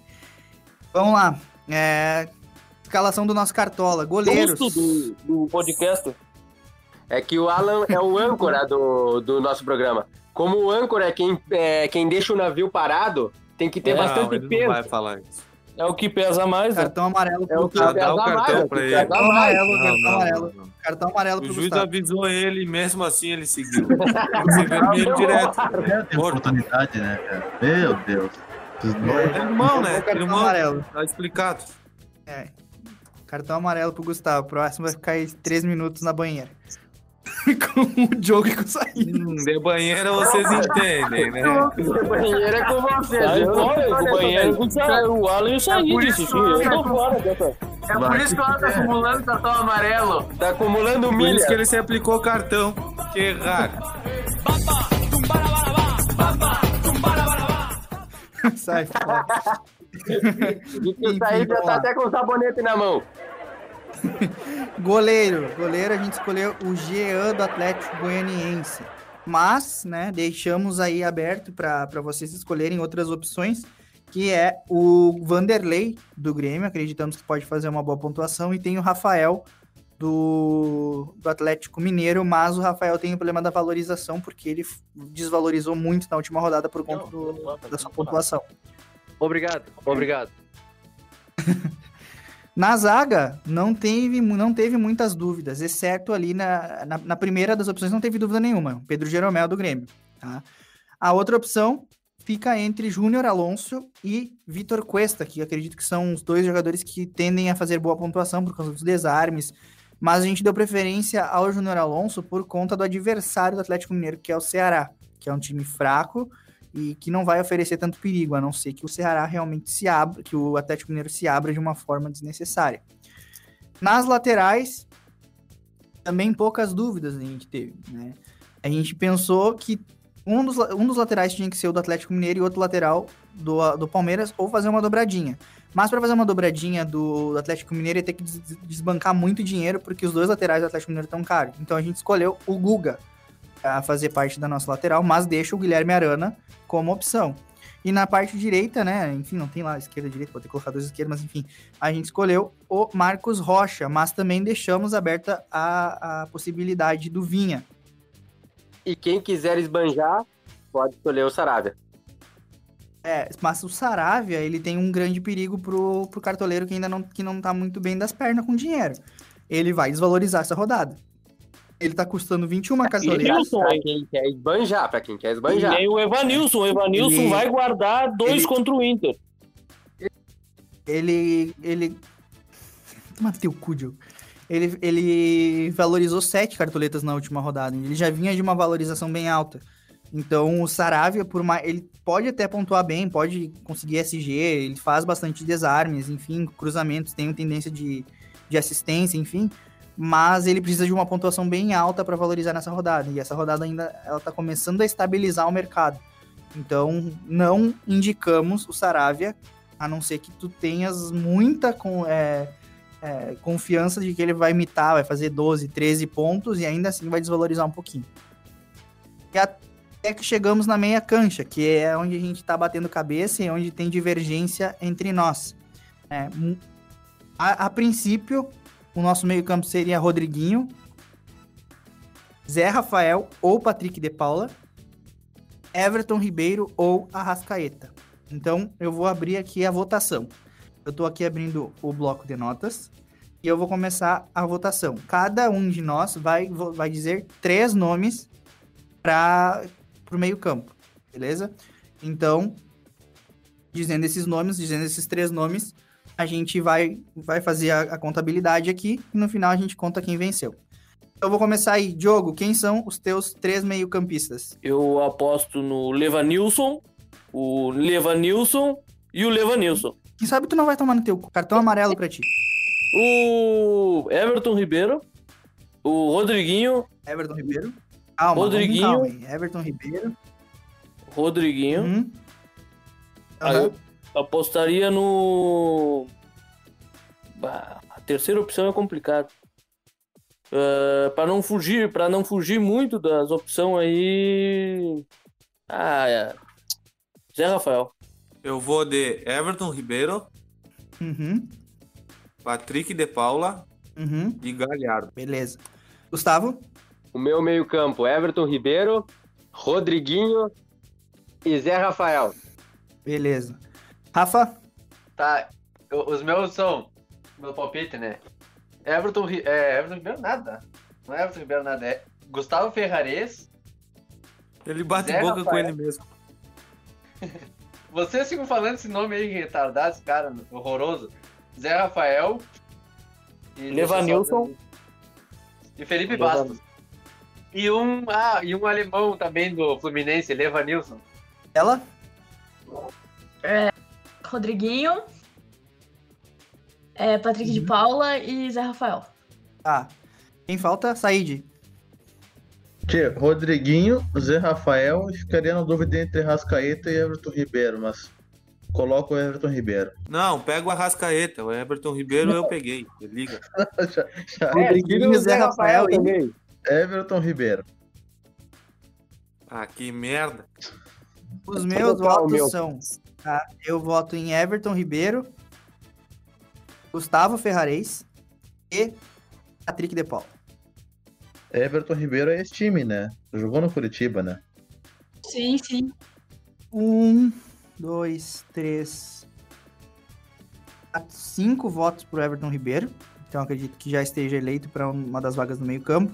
Vamos lá. É, escalação do nosso cartola. Goleiros. Custo do, do podcast. É que o Alan é o âncora do, do nosso programa. Como o âncora é quem, é quem deixa o navio parado, tem que ter É, bastante ele peso. não vai falar isso. É o que pesa mais, né? Cartão amarelo É o que pesa dá o mais, cartão é o pra que ele. Cartão mais. amarelo, Não, cartão não, amarelo. não. Cartão amarelo O pro juiz Gustavo. avisou ele e mesmo assim ele seguiu. Ser vermelho direto. Tem oportunidade, né, cara? Meu Deus. É irmão, né? Cartão Irmão, amarelo. tá explicado. É. Cartão amarelo pro Gustavo. Próximo vai ficar aí três minutos na banheira. com o jogo e com saída. Hum, de banheira vocês entendem, né? O banheiro é com vocês. Sai fora, o nessa banheiro daí. com o Alan e o por sim. Eu que tô eu- fora. É por isso que o Alan tá acumulando cartão amarelo. Tá acumulando Por milha. isso que ele se aplicou cartão. Que errado. Sai fora. E o já tá até com o sabonete na mão. Goleiro. Goleiro, a gente escolheu o Jean do Atlético Goianiense. Mas, né, deixamos aí aberto para vocês escolherem outras opções, que é o Vanderlei do Grêmio, acreditamos que pode fazer uma boa pontuação, e tem o Rafael do, do Atlético Mineiro, mas o Rafael tem o problema da valorização, porque ele desvalorizou muito na última rodada por conta do- da sua pontuação. Obrigado, obrigado. Na zaga, não teve, não teve muitas dúvidas, exceto ali na, na, na primeira das opções, não teve dúvida nenhuma. Pedro Jeromel do Grêmio. Tá? A outra opção fica entre Júnior Alonso e Vitor Cuesta, que acredito que são os dois jogadores que tendem a fazer boa pontuação por causa dos desarmes. Mas a gente deu preferência ao Júnior Alonso por conta do adversário do Atlético Mineiro, que é o Ceará, que é um time fraco e que não vai oferecer tanto perigo, a não ser que o Ceará realmente se abra, que o Atlético Mineiro se abra de uma forma desnecessária. Nas laterais, também poucas dúvidas a gente teve, né? A gente pensou que um dos, um dos laterais tinha que ser o do Atlético Mineiro e outro lateral do, do Palmeiras, ou fazer uma dobradinha. Mas para fazer uma dobradinha do, Atlético Mineiro ia ter que des- desbancar muito dinheiro, porque os dois laterais do Atlético Mineiro estão caros. Então a gente escolheu o Guga a fazer parte da nossa lateral, mas deixa o Guilherme Arana como opção. E na parte direita, né? Enfim, não tem lá esquerda e direita, pode ter colocado dois esquerdos, mas enfim, a gente escolheu o Marcos Rocha, mas também deixamos aberta a, a possibilidade do Vinha. E quem quiser esbanjar, pode escolher o Saravia. É, mas o Saravia, ele tem um grande perigo pro, pro cartoleiro que ainda não, que não tá muito bem das pernas com dinheiro. Ele vai desvalorizar essa rodada. Ele tá custando 21 cartoleiros. Evanilson, Pra quem quer esbanjar, pra quem quer E esbanjar. nem o Evanilson. O Evanilson Ele- vai guardar dois ele- contra o Inter. Ele. Ele. Toma teu cu, Diogo. Ele, ele valorizou sete cartoletas na última rodada. Ele já vinha de uma valorização bem alta. Então, o Saravia, por mais. Ele pode até pontuar bem, pode conseguir SG, ele faz bastante desarmes, enfim, cruzamentos, tem uma tendência de, de assistência, enfim. Mas ele precisa de uma pontuação bem alta para valorizar nessa rodada. E essa rodada ainda ela tá começando a estabilizar o mercado. Então, não indicamos o Saravia, a não ser que tu tenhas muita com, é, é, confiança de que ele vai imitar, vai fazer 12, 13 pontos e ainda assim vai desvalorizar um pouquinho. E até que chegamos na meia cancha, que é onde a gente tá batendo cabeça e onde tem divergência entre nós. É, a, a princípio, o nosso meio-campo seria Rodriguinho, Zé Rafael ou Patrick de Paula, Everton Ribeiro ou Arrascaeta. Então, eu vou abrir aqui a votação. Eu tô aqui abrindo o bloco de notas e eu vou começar a votação. Cada um de nós vai, vai dizer três nomes para o meio-campo, beleza? Então, dizendo esses nomes, dizendo esses três nomes, a gente vai, vai fazer a, a contabilidade aqui e no final a gente conta quem venceu. Então, eu vou começar aí. Diogo, quem são os teus três meio-campistas? Eu aposto no Levanilson, o Levanilson e o Levanilson. Quem sabe tu não vai tomar no teu cartão amarelo pra ti. O Everton Ribeiro. O Rodriguinho. Everton Ribeiro. Calma, Rodriguinho. Calma? Everton Ribeiro. Rodriguinho. Uhum. Eu apostaria no. Bah, a terceira opção é complicado. Uh, para não fugir, para não fugir muito das opções aí. Ah, é. Zé Rafael. Eu vou de Everton Ribeiro, Uhum. Patrick de Paula Uhum. e Galhardo. Beleza. Gustavo? O meu meio-campo, Everton Ribeiro, Rodriguinho e Zé Rafael. Beleza. Rafa? Tá, os meus são. Meu palpite, né? Everton, é, Everton Ribeiro nada. Não é Everton Ribeiro nada, é Gustavo Ferrares. Ele bate Zé boca com Rafael. ele mesmo. Vocês ficam falando esse nome aí retardado, esse cara horroroso. Zé Rafael. E Levanilson. E Felipe Levan- Bastos. E um, ah, e um alemão também do Fluminense, Levanilson. Ela? É, Rodriguinho, é, Patrick de Paula e Zé Rafael. Tá. Quem falta? Said. Tchê, Rodriguinho, Zé Rafael, e ficaria na dúvida entre Rascaeta e Everton Ribeiro, mas coloco o Everton Ribeiro. Não, pega o Arrascaeta. O Everton Ribeiro eu peguei. Liga. Já- já- Rodriguinho, Zé Rafael e... Everton Ribeiro. Ah, que merda. Os meus votos meu. são... tá? Eu voto em Everton Ribeiro, Gustavo Ferrares e Patrick de Paula. Everton Ribeiro é esse time, né? Jogou no Curitiba, né? Sim, sim. Um, dois, três, quatro, cinco votos pro Everton Ribeiro. Então acredito que já esteja eleito para uma das vagas no meio-campo.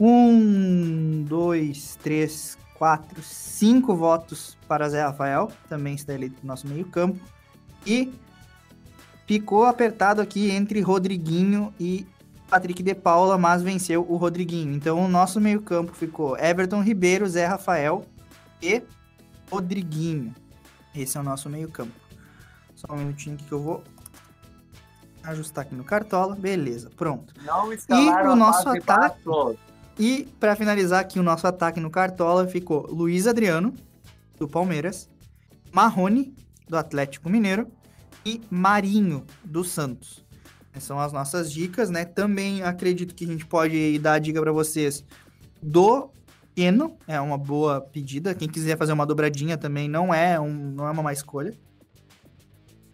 Um, dois, três, quatro, cinco votos para Zé Rafael, também está eleito para o nosso meio-campo. E ficou apertado aqui entre Rodriguinho e Patrick de Paula, mas venceu o Rodriguinho. Então o nosso meio-campo ficou Everton Ribeiro, Zé Rafael e Rodriguinho. Esse é o nosso meio-campo. Só um minutinho aqui que eu vou ajustar aqui no cartola. Beleza, pronto. Não E o nosso ataque. quatro. E para finalizar aqui o nosso ataque no cartola ficou Luiz Adriano do Palmeiras, Marrone do Atlético Mineiro e Marinho do Santos. Essas são as nossas dicas, né? Também acredito que a gente pode dar a dica para vocês do Keno, é uma boa pedida. Quem quiser fazer uma dobradinha também não é, um, não é uma má escolha.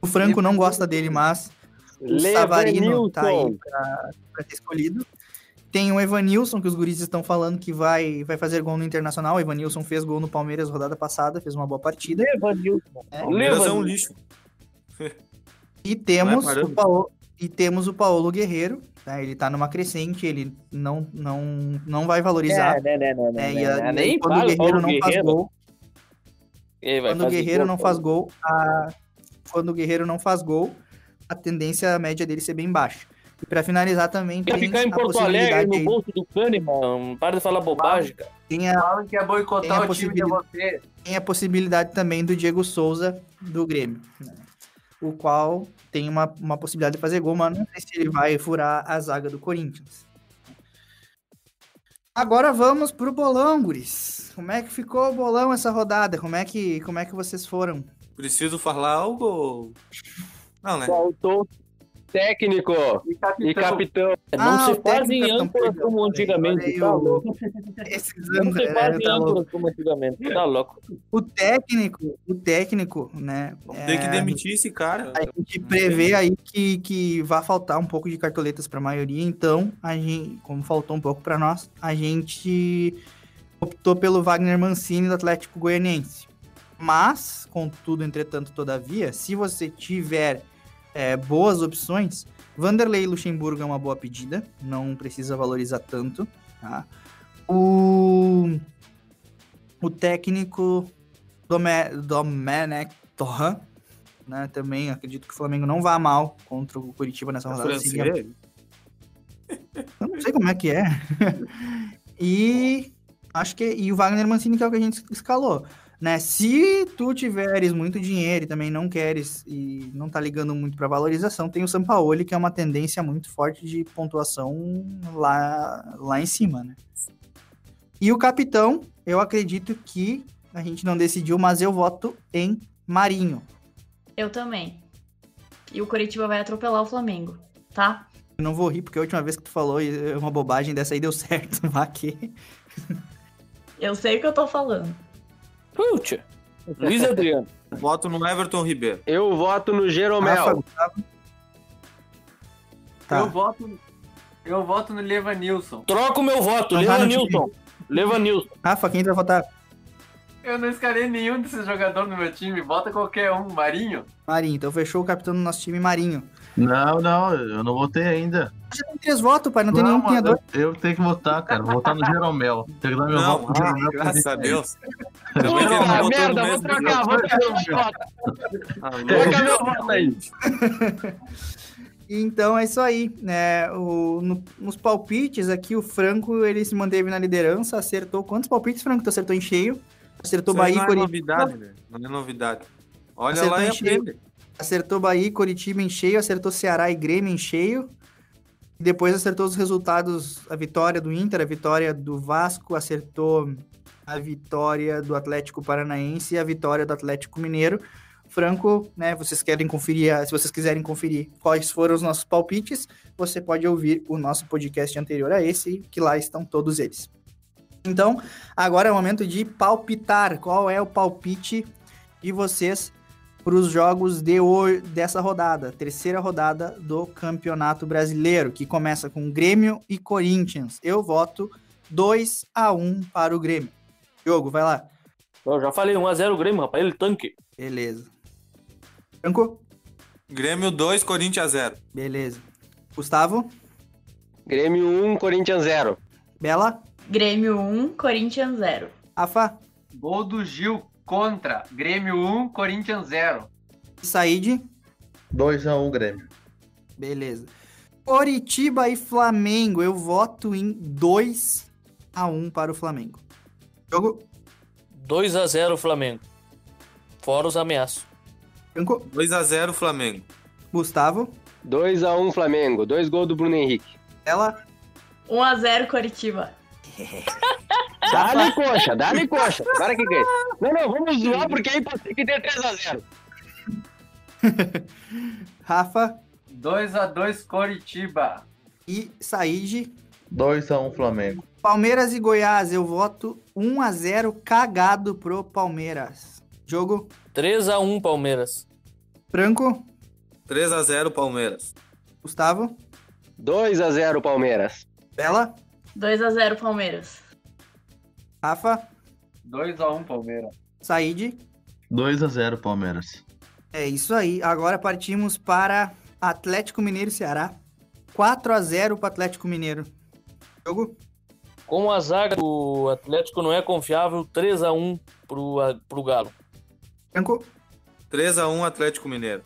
O Franco não gosta dele, mas o Savarino tá aí pra ter escolhido. Tem o Evanilson, que os guris estão falando que vai, vai fazer gol no Internacional. O Evanilson fez gol no Palmeiras rodada passada, fez uma boa partida. Evanilson. É. Palmeiras é um lixo. E temos, é o. Paulo, e temos o Paulo Guerreiro, né? Ele tá numa crescente, ele não, não, não vai valorizar. É, né, né, né, né? né, E a- né, nem quando o Guerreiro não faz gol, quando o Guerreiro gol, não faz gol, a... quando o Guerreiro não faz gol, a tendência média dele ser bem baixa. E pra finalizar também Quer ficar em a Porto Alegre, no bolso do Kahneman. Para de falar bobagem, cara. tem a, Falam que é tem boicotar a o time de possibilidade- você. tem a possibilidade também do Diego Souza do Grêmio, né? o qual tem uma, uma possibilidade de fazer gol, mas não sei se ele vai furar a zaga do Corinthians. Agora vamos pro bolão, guris. Como é que ficou o bolão essa rodada? Como é que, como é que vocês foram? Preciso falar algo? Não, né? Faltou técnico e capitão. Não Ah, se o fazem técnico, âncoras como antigamente, olha aí tá o- louco. Esses Não anos, se é, fazem tá âncoras como antigamente, tá louco. O técnico, o técnico, né? Tem que é, demitir esse cara. A gente prevê aí que, que vai faltar um pouco de cartoletas para a maioria, então, a gente, como faltou um pouco para nós, a gente optou pelo Wagner Mancini do Atlético Goianiense. Mas, contudo, entretanto, todavia, se você tiver é, boas opções, Vanderlei Luxemburgo é uma boa pedida, não precisa valorizar tanto, tá? O, o técnico Dome, Domenech Torran, né? Também acredito que o Flamengo não vá mal contra o Curitiba nessa rodada. Francês? Seria- Eu não sei como é que é. e acho que e o Wagner Mancini que é o que a gente escalou. Né? Se tu tiveres muito dinheiro e também não queres e não tá ligando muito pra valorização, tem o Sampaoli, que é uma tendência muito forte de pontuação lá, lá em cima, né? E o capitão, eu acredito que a gente não decidiu, mas eu voto em Marinho. Eu também. E o Coritiba vai atropelar o Flamengo, tá? Eu não vou rir, porque a última vez que tu falou é uma bobagem dessa aí deu certo, mas que... Eu sei o que eu tô falando. Putz. Luiz Adriano. Voto no Everton Ribeiro. Eu voto no Jeromel. Tá. Eu voto. Eu voto no Levanilson. Troca o meu voto, Não tá Levanilson. Levanilson. Rafa, quem vai votar? Eu não escalei nenhum desses jogadores no meu time. Bota qualquer um, Marinho. Marinho, então fechou o capitão do nosso time, Marinho. Não, não, eu não votei ainda. Já tem três votos, pai, não tem nenhum que dois. eu, eu tenho que votar, cara. Vou votar no Jeromel. Tem que dar meu Não, voto pro ah, Jeromel. graças a Deus. Puta merda, no vou trocar, vou trocar meu voto. Ah, Troca meu voto aí. Então é isso aí, né? O, no- nos palpites aqui, o Franco ele se manteve na liderança, acertou. Quantos palpites, Franco? Tu acertou em cheio? Acertou Isso Bahia e não é novidade, velho. Não é novidade. Olha Acertou lá e em cheio. Acertou Bahia Coritiba em cheio, acertou Ceará e Grêmio em cheio. E depois acertou os resultados, a vitória do Inter, a vitória do Vasco, acertou a vitória do Atlético Paranaense e a vitória do Atlético Mineiro. Franco, né, vocês querem conferir, se vocês quiserem conferir quais foram os nossos palpites, você pode ouvir o nosso podcast anterior a esse, que lá estão todos eles. Então, agora é o momento de palpitar. Qual é o palpite de vocês para os jogos de hoje, dessa rodada, terceira rodada do Campeonato Brasileiro, que começa com Grêmio e Corinthians. Eu voto 2 a 1 para o Grêmio. Diogo, vai lá. Eu já falei, 1x0 Grêmio, rapaz. Ele tanque. Beleza. Franco? Grêmio 2, Corinthians 0. Beleza. Gustavo? Grêmio 1, Corinthians 0. Bela? Grêmio 1, Corinthians 0. Rafa? Gol do Gil contra. Grêmio 1, Corinthians 0. Said? 2x1 Grêmio. Beleza. Coritiba e Flamengo, eu voto em 2 a 1 para o Flamengo. Jogo? 2x0 Flamengo. Fora os ameaços. Franco? 2x0 Flamengo. Gustavo? 2x1 Flamengo. Dois gols do Bruno Henrique. Ela? 1x0 Coritiba. Dá-lhe coxa, dá-lhe coxa. Agora que que é? Não, não, vamos zoar porque aí pode ser que dê 3x0. Rafa? 2x2 Coritiba. E Said? 2x1 Flamengo. Palmeiras e Goiás, eu voto 1 a 0 cagado pro Palmeiras. Jogo 3x1 Palmeiras. Franco, 3x0 Palmeiras. Gustavo, 2x0 Palmeiras. Bela, 2x0 Palmeiras. Rafa, 2x1 Palmeiras. Said. 2x0 Palmeiras. É isso aí. Agora partimos para Atlético Mineiro e Ceará. 4 a 0 pro Atlético Mineiro. Jogo Com a zaga do Atlético não é confiável, 3x1 pro, a- pro Galo. Franco, 3x1 Atlético Mineiro.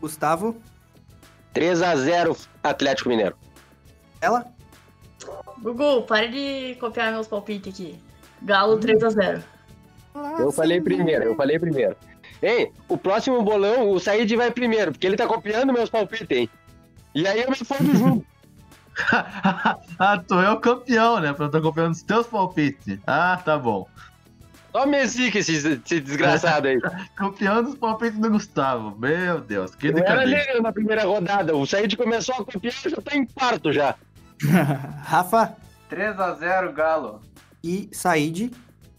Gustavo, 3x0 Atlético Mineiro. Bela, Gugu, pare de copiar meus palpites aqui. Galo 3x0. Eu falei primeiro, eu falei primeiro. Ei, o próximo bolão, o Said vai primeiro, porque ele tá copiando meus palpites, hein? E aí eu me fodo junto. ah, tu é o campeão, né? Pra eu estar copiando os teus palpites. Ah, tá bom. Só Messica, esse, esse desgraçado aí. Campeão dos palpites do Gustavo. Meu Deus, que Eu era líder na primeira rodada. O Said começou a copiar e já tá em quarto já. Rafa 3x0 Galo. e Said.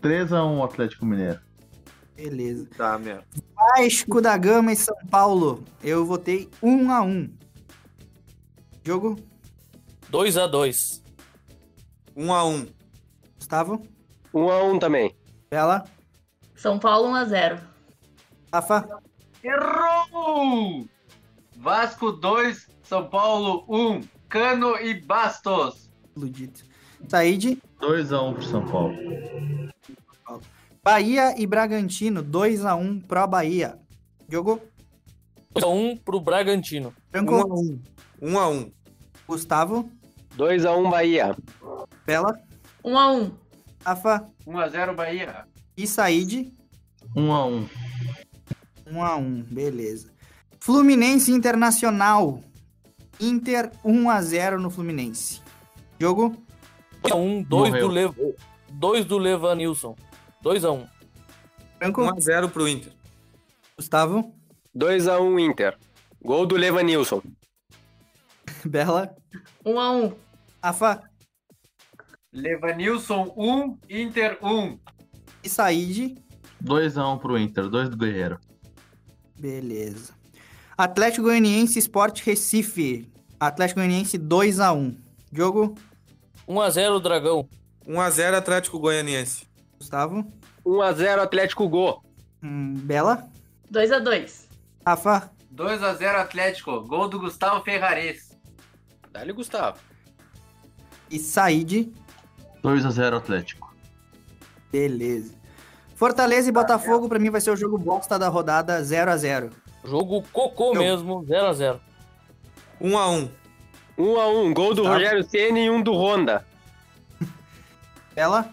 3x1 Atlético Mineiro. Beleza. Tá, meu. Vasco da Gama e São Paulo. Eu votei 1 a 1 Jogo 2x2. 1x1. Gustavo, 1x1 também. Bela, São Paulo 1x0. Rafa, Errou! Vasco 2, São Paulo 1. Cano e Bastos. iludido. Said, 2x1 pro São Paulo. Bahia e Bragantino, 2 a 1 pro Bahia. Jogo 2x1 pro Bragantino. Franco, 1x1. Gustavo, 2x1 Bahia. Bela, 1x1. Rafa, 1x0 Bahia. E Said, 1 a 1 1 a 1 beleza. Fluminense Internacional. Inter 1 a 0 no Fluminense. Jogo? 1 2 Morreu. do Lev... dois do Levanilson. 2 a 1. Franco? 1x0 pro Inter. Gustavo? 2x1 Inter. Gol do Levanilson. Bela? 1 a 1 Rafa? Levanilson 1, Inter 1. E Said? 2 a 1 pro Inter, 2 do Guerreiro. Beleza. Atlético Goianiense Sport Recife. Atlético Goianiense 2 a 1 Jogo? 1 a 0 Dragão. 1x0 Atlético Goianiense. Gustavo? 1x0 Atlético Gol. Hum, Bela? 2 a 2 Rafa? 2x0 Atlético. Gol do Gustavo Ferrares. Dá-lhe, Gustavo. E Said? 2 a 0 Atlético. Beleza. Fortaleza e Botafogo, pra mim, vai ser o jogo bosta da rodada 0 a 0 Jogo cocô mesmo, 0 a 0 1x1. 1x1. Gol do Tá. Rogério Ceni e um do Honda. Bela?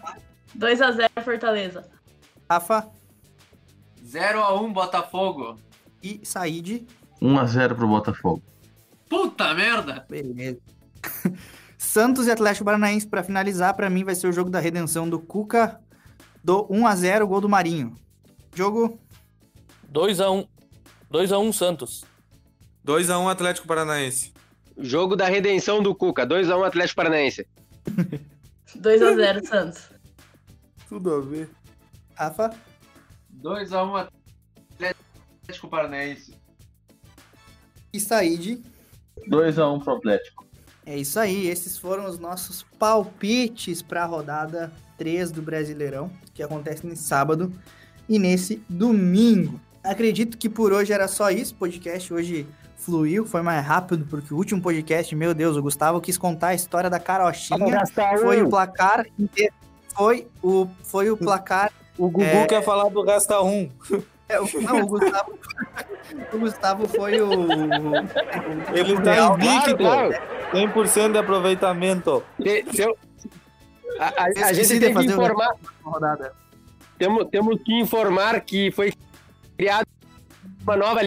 2 a 0 Fortaleza. Rafa? 0x1 Botafogo. E Said? 1 a 0 pro Botafogo. Puta merda! Beleza. Santos e Atlético Paranaense, pra finalizar, pra mim vai ser o jogo da redenção do Cuca. Do 1 a 0 gol do Marinho. Jogo? 2 a 1 2 a 1 Santos. 2x1 Atlético Paranaense. Jogo da redenção do Cuca. 2x1 Atlético Paranaense. 2 a 0 Santos. Tudo a ver. Rafa? 2x1 Atlético Paranaense. E Said? 2 a 1 pro Atlético. É isso aí, esses foram os nossos palpites para a rodada 3 do Brasileirão, que acontece nesse sábado e nesse domingo. Acredito que por hoje era só isso, podcast hoje fluiu, foi mais rápido, porque o último podcast, meu Deus, o Gustavo quis contar a história da carochinha, foi o placar inteiro, foi o, foi o placar... O Gugu É. quer falar do Rasta 1. É, o- não, o Gustavo, o Gustavo foi o... Ele tá real- invicto. claro. 100% de aproveitamento. Se- se eu- A, a- a gente tem que informar. rodada. Temos, temos que informar que foi criada uma nova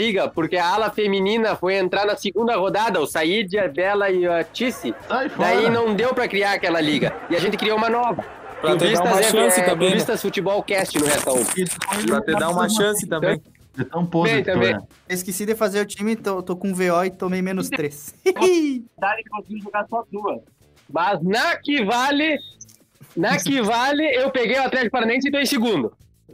liga, porque a ala feminina foi entrar na segunda rodada, o Said, a Bela e a Tice. Daí não deu pra criar aquela liga. E a gente criou uma nova. Pra te dar uma é- chance é, também, né? Clubistas Futebol Cast no Resta 1. Pra te dar uma chance também. É tão podre também. Esqueci de fazer o time, tô, tô com VO e tomei menos 3. Dali conseguiu jogar só duas. Mas na que vale, na que vale, eu peguei o Atlético Paranaense e tô em segundo.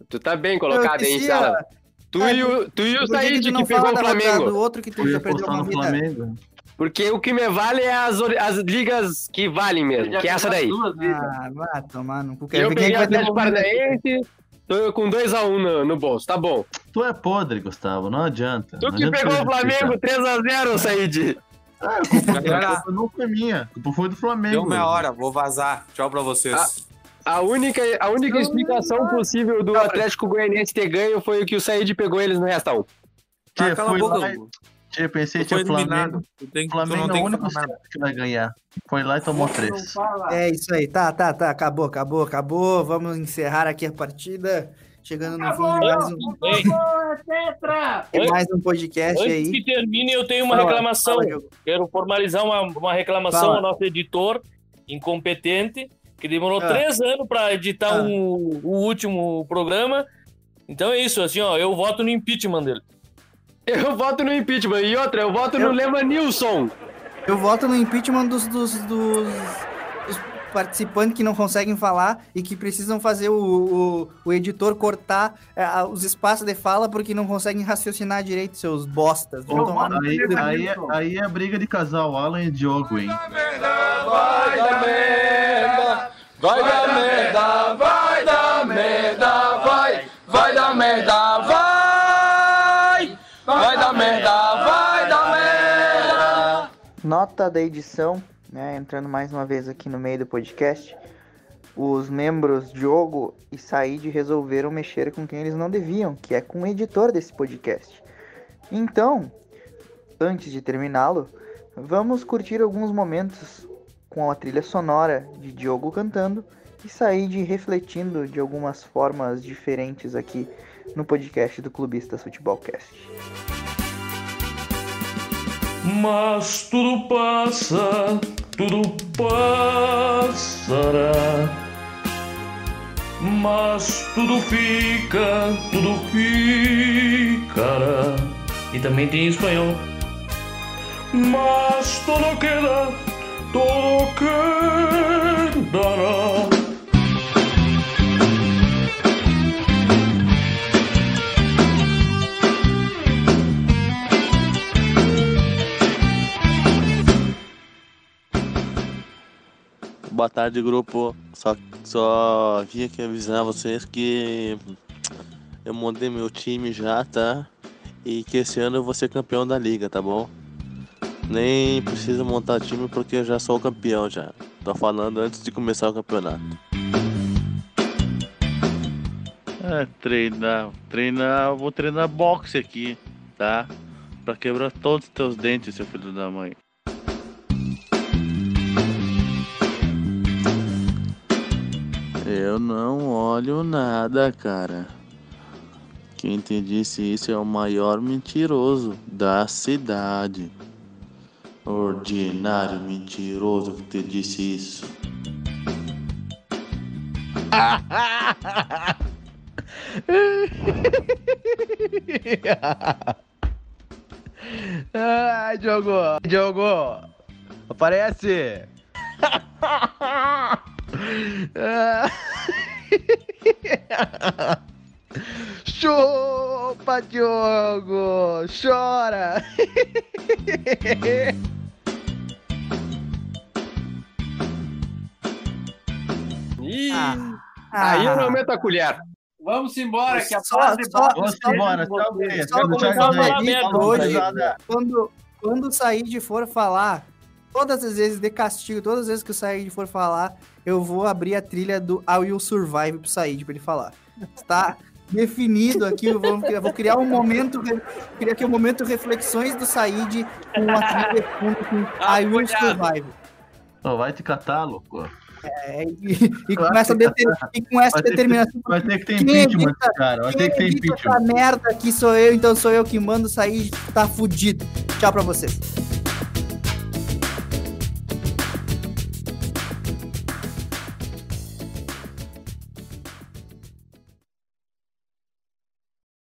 Tu tá bem colocado esqueci, Sala. Tu, Ah, e o, tu e o Said que, pegou o Flamengo. do outro que tu Eu já perdeu uma vida? Flamengo. Porque o que me vale é as, as ligas que valem mesmo, que é essa daí. Ah, vai tomar no cu. Eu ver quem peguei é o Atlético Paranaense, tô com 2x1 no, no bolso, tá bom. Tu é podre, Gustavo, não adianta. Tu Não que adianta pegou o Flamengo 3x0, Said. Ah, a culpa Galera. não foi minha, a culpa foi do Flamengo. Deu meia hora, vou vazar. Tchau pra vocês. A única, a única explicação possível do Atlético Goianiense ter ganho foi o que o Said pegou eles no resta 1. Tia, Tá, cala fui a boca, lá, tia, pensei que foi tinha Flamengo. tem, Flamengo não é o tem que único que vai ganhar. Foi lá e tomou três. É isso aí, tá, tá, tá. Acabou, acabou, acabou. Vamos encerrar aqui a partida. Chegando no fim de mais um, Ei, Tetra! de Oi? mais um podcast Antes que aí. termine, eu tenho uma Fala, reclamação. fala. Quero formalizar uma, uma reclamação Fala. ao nosso editor incompetente, que demorou Ah. três anos para editar Ah. um- o último programa. Então é isso, assim, ó, eu voto no impeachment dele. Eu voto no impeachment. E outra, eu voto Eu- no Levanilson. Eu voto no impeachment dos, dos, dos, dos participantes que não conseguem falar e que precisam fazer o, o, o editor cortar é, os espaços de fala porque não conseguem raciocinar direito, seus bostas. Vão tomar no Aí, aí, aí é briga de casal, Alan e Diogo, hein? Vai dar merda, vai dar merda, vai dar merda, vai, vai dar merda, vai, vai dar merda, vai dar merda. Nota da edição, né? Entrando mais uma vez aqui no meio do podcast. Os membros Diogo e Said resolveram mexer com quem eles não deviam, que é com o editor desse podcast. Então, antes de terminá-lo, vamos curtir alguns momentos com a trilha sonora de Diogo cantando e Said refletindo de algumas formas diferentes aqui no podcast do Clubistas Futebolcast. Mas tudo passa, tudo passará. Mas tudo fica, tudo ficará. E também tem em espanhol. Mas todo queda, todo quedará. Boa tarde, grupo. Só, só vim aqui avisar vocês que eu montei meu time já, tá? E que esse ano eu vou ser campeão da liga, tá bom? Nem preciso montar time porque eu já sou campeão já. Tô falando antes de começar o campeonato. É, treinar. Treinar. Vou treinar boxe aqui, tá? Pra quebrar todos os teus dentes, seu filho da mãe. Eu não olho nada, cara. Quem te disse isso é o maior mentiroso da cidade. Ordinário mentiroso que te disse isso. Ai, Diogo! Diogo! Aparece! Ah. Chupa, Diogo! Chora! Ih, Ah. aí eu não meto a colher. Vamos embora, que a Só- fase só- Vamos é embora, só vocês. ver, Só só começar deixar a falar aí, merda vamos hoje. Todas as vezes de castigo, todas as vezes que o Said for falar, eu vou abrir a trilha do I Will Survive pro Said pra ele falar. Está definido aqui, eu vou, eu vou criar um momento, criar aqui um momento reflexões do Said com uma trilha de fundo com I Will Survive. Ô, vai te catar, louco. É, e, e com essa, deter- e com essa Vai ter que- determinação. vai ter que ter Quem impeachment, edita- cara. Vai ter que ter impeachment. Essa merda aqui sou eu, então sou eu que mando sair, tá fudido. Tchau pra vocês.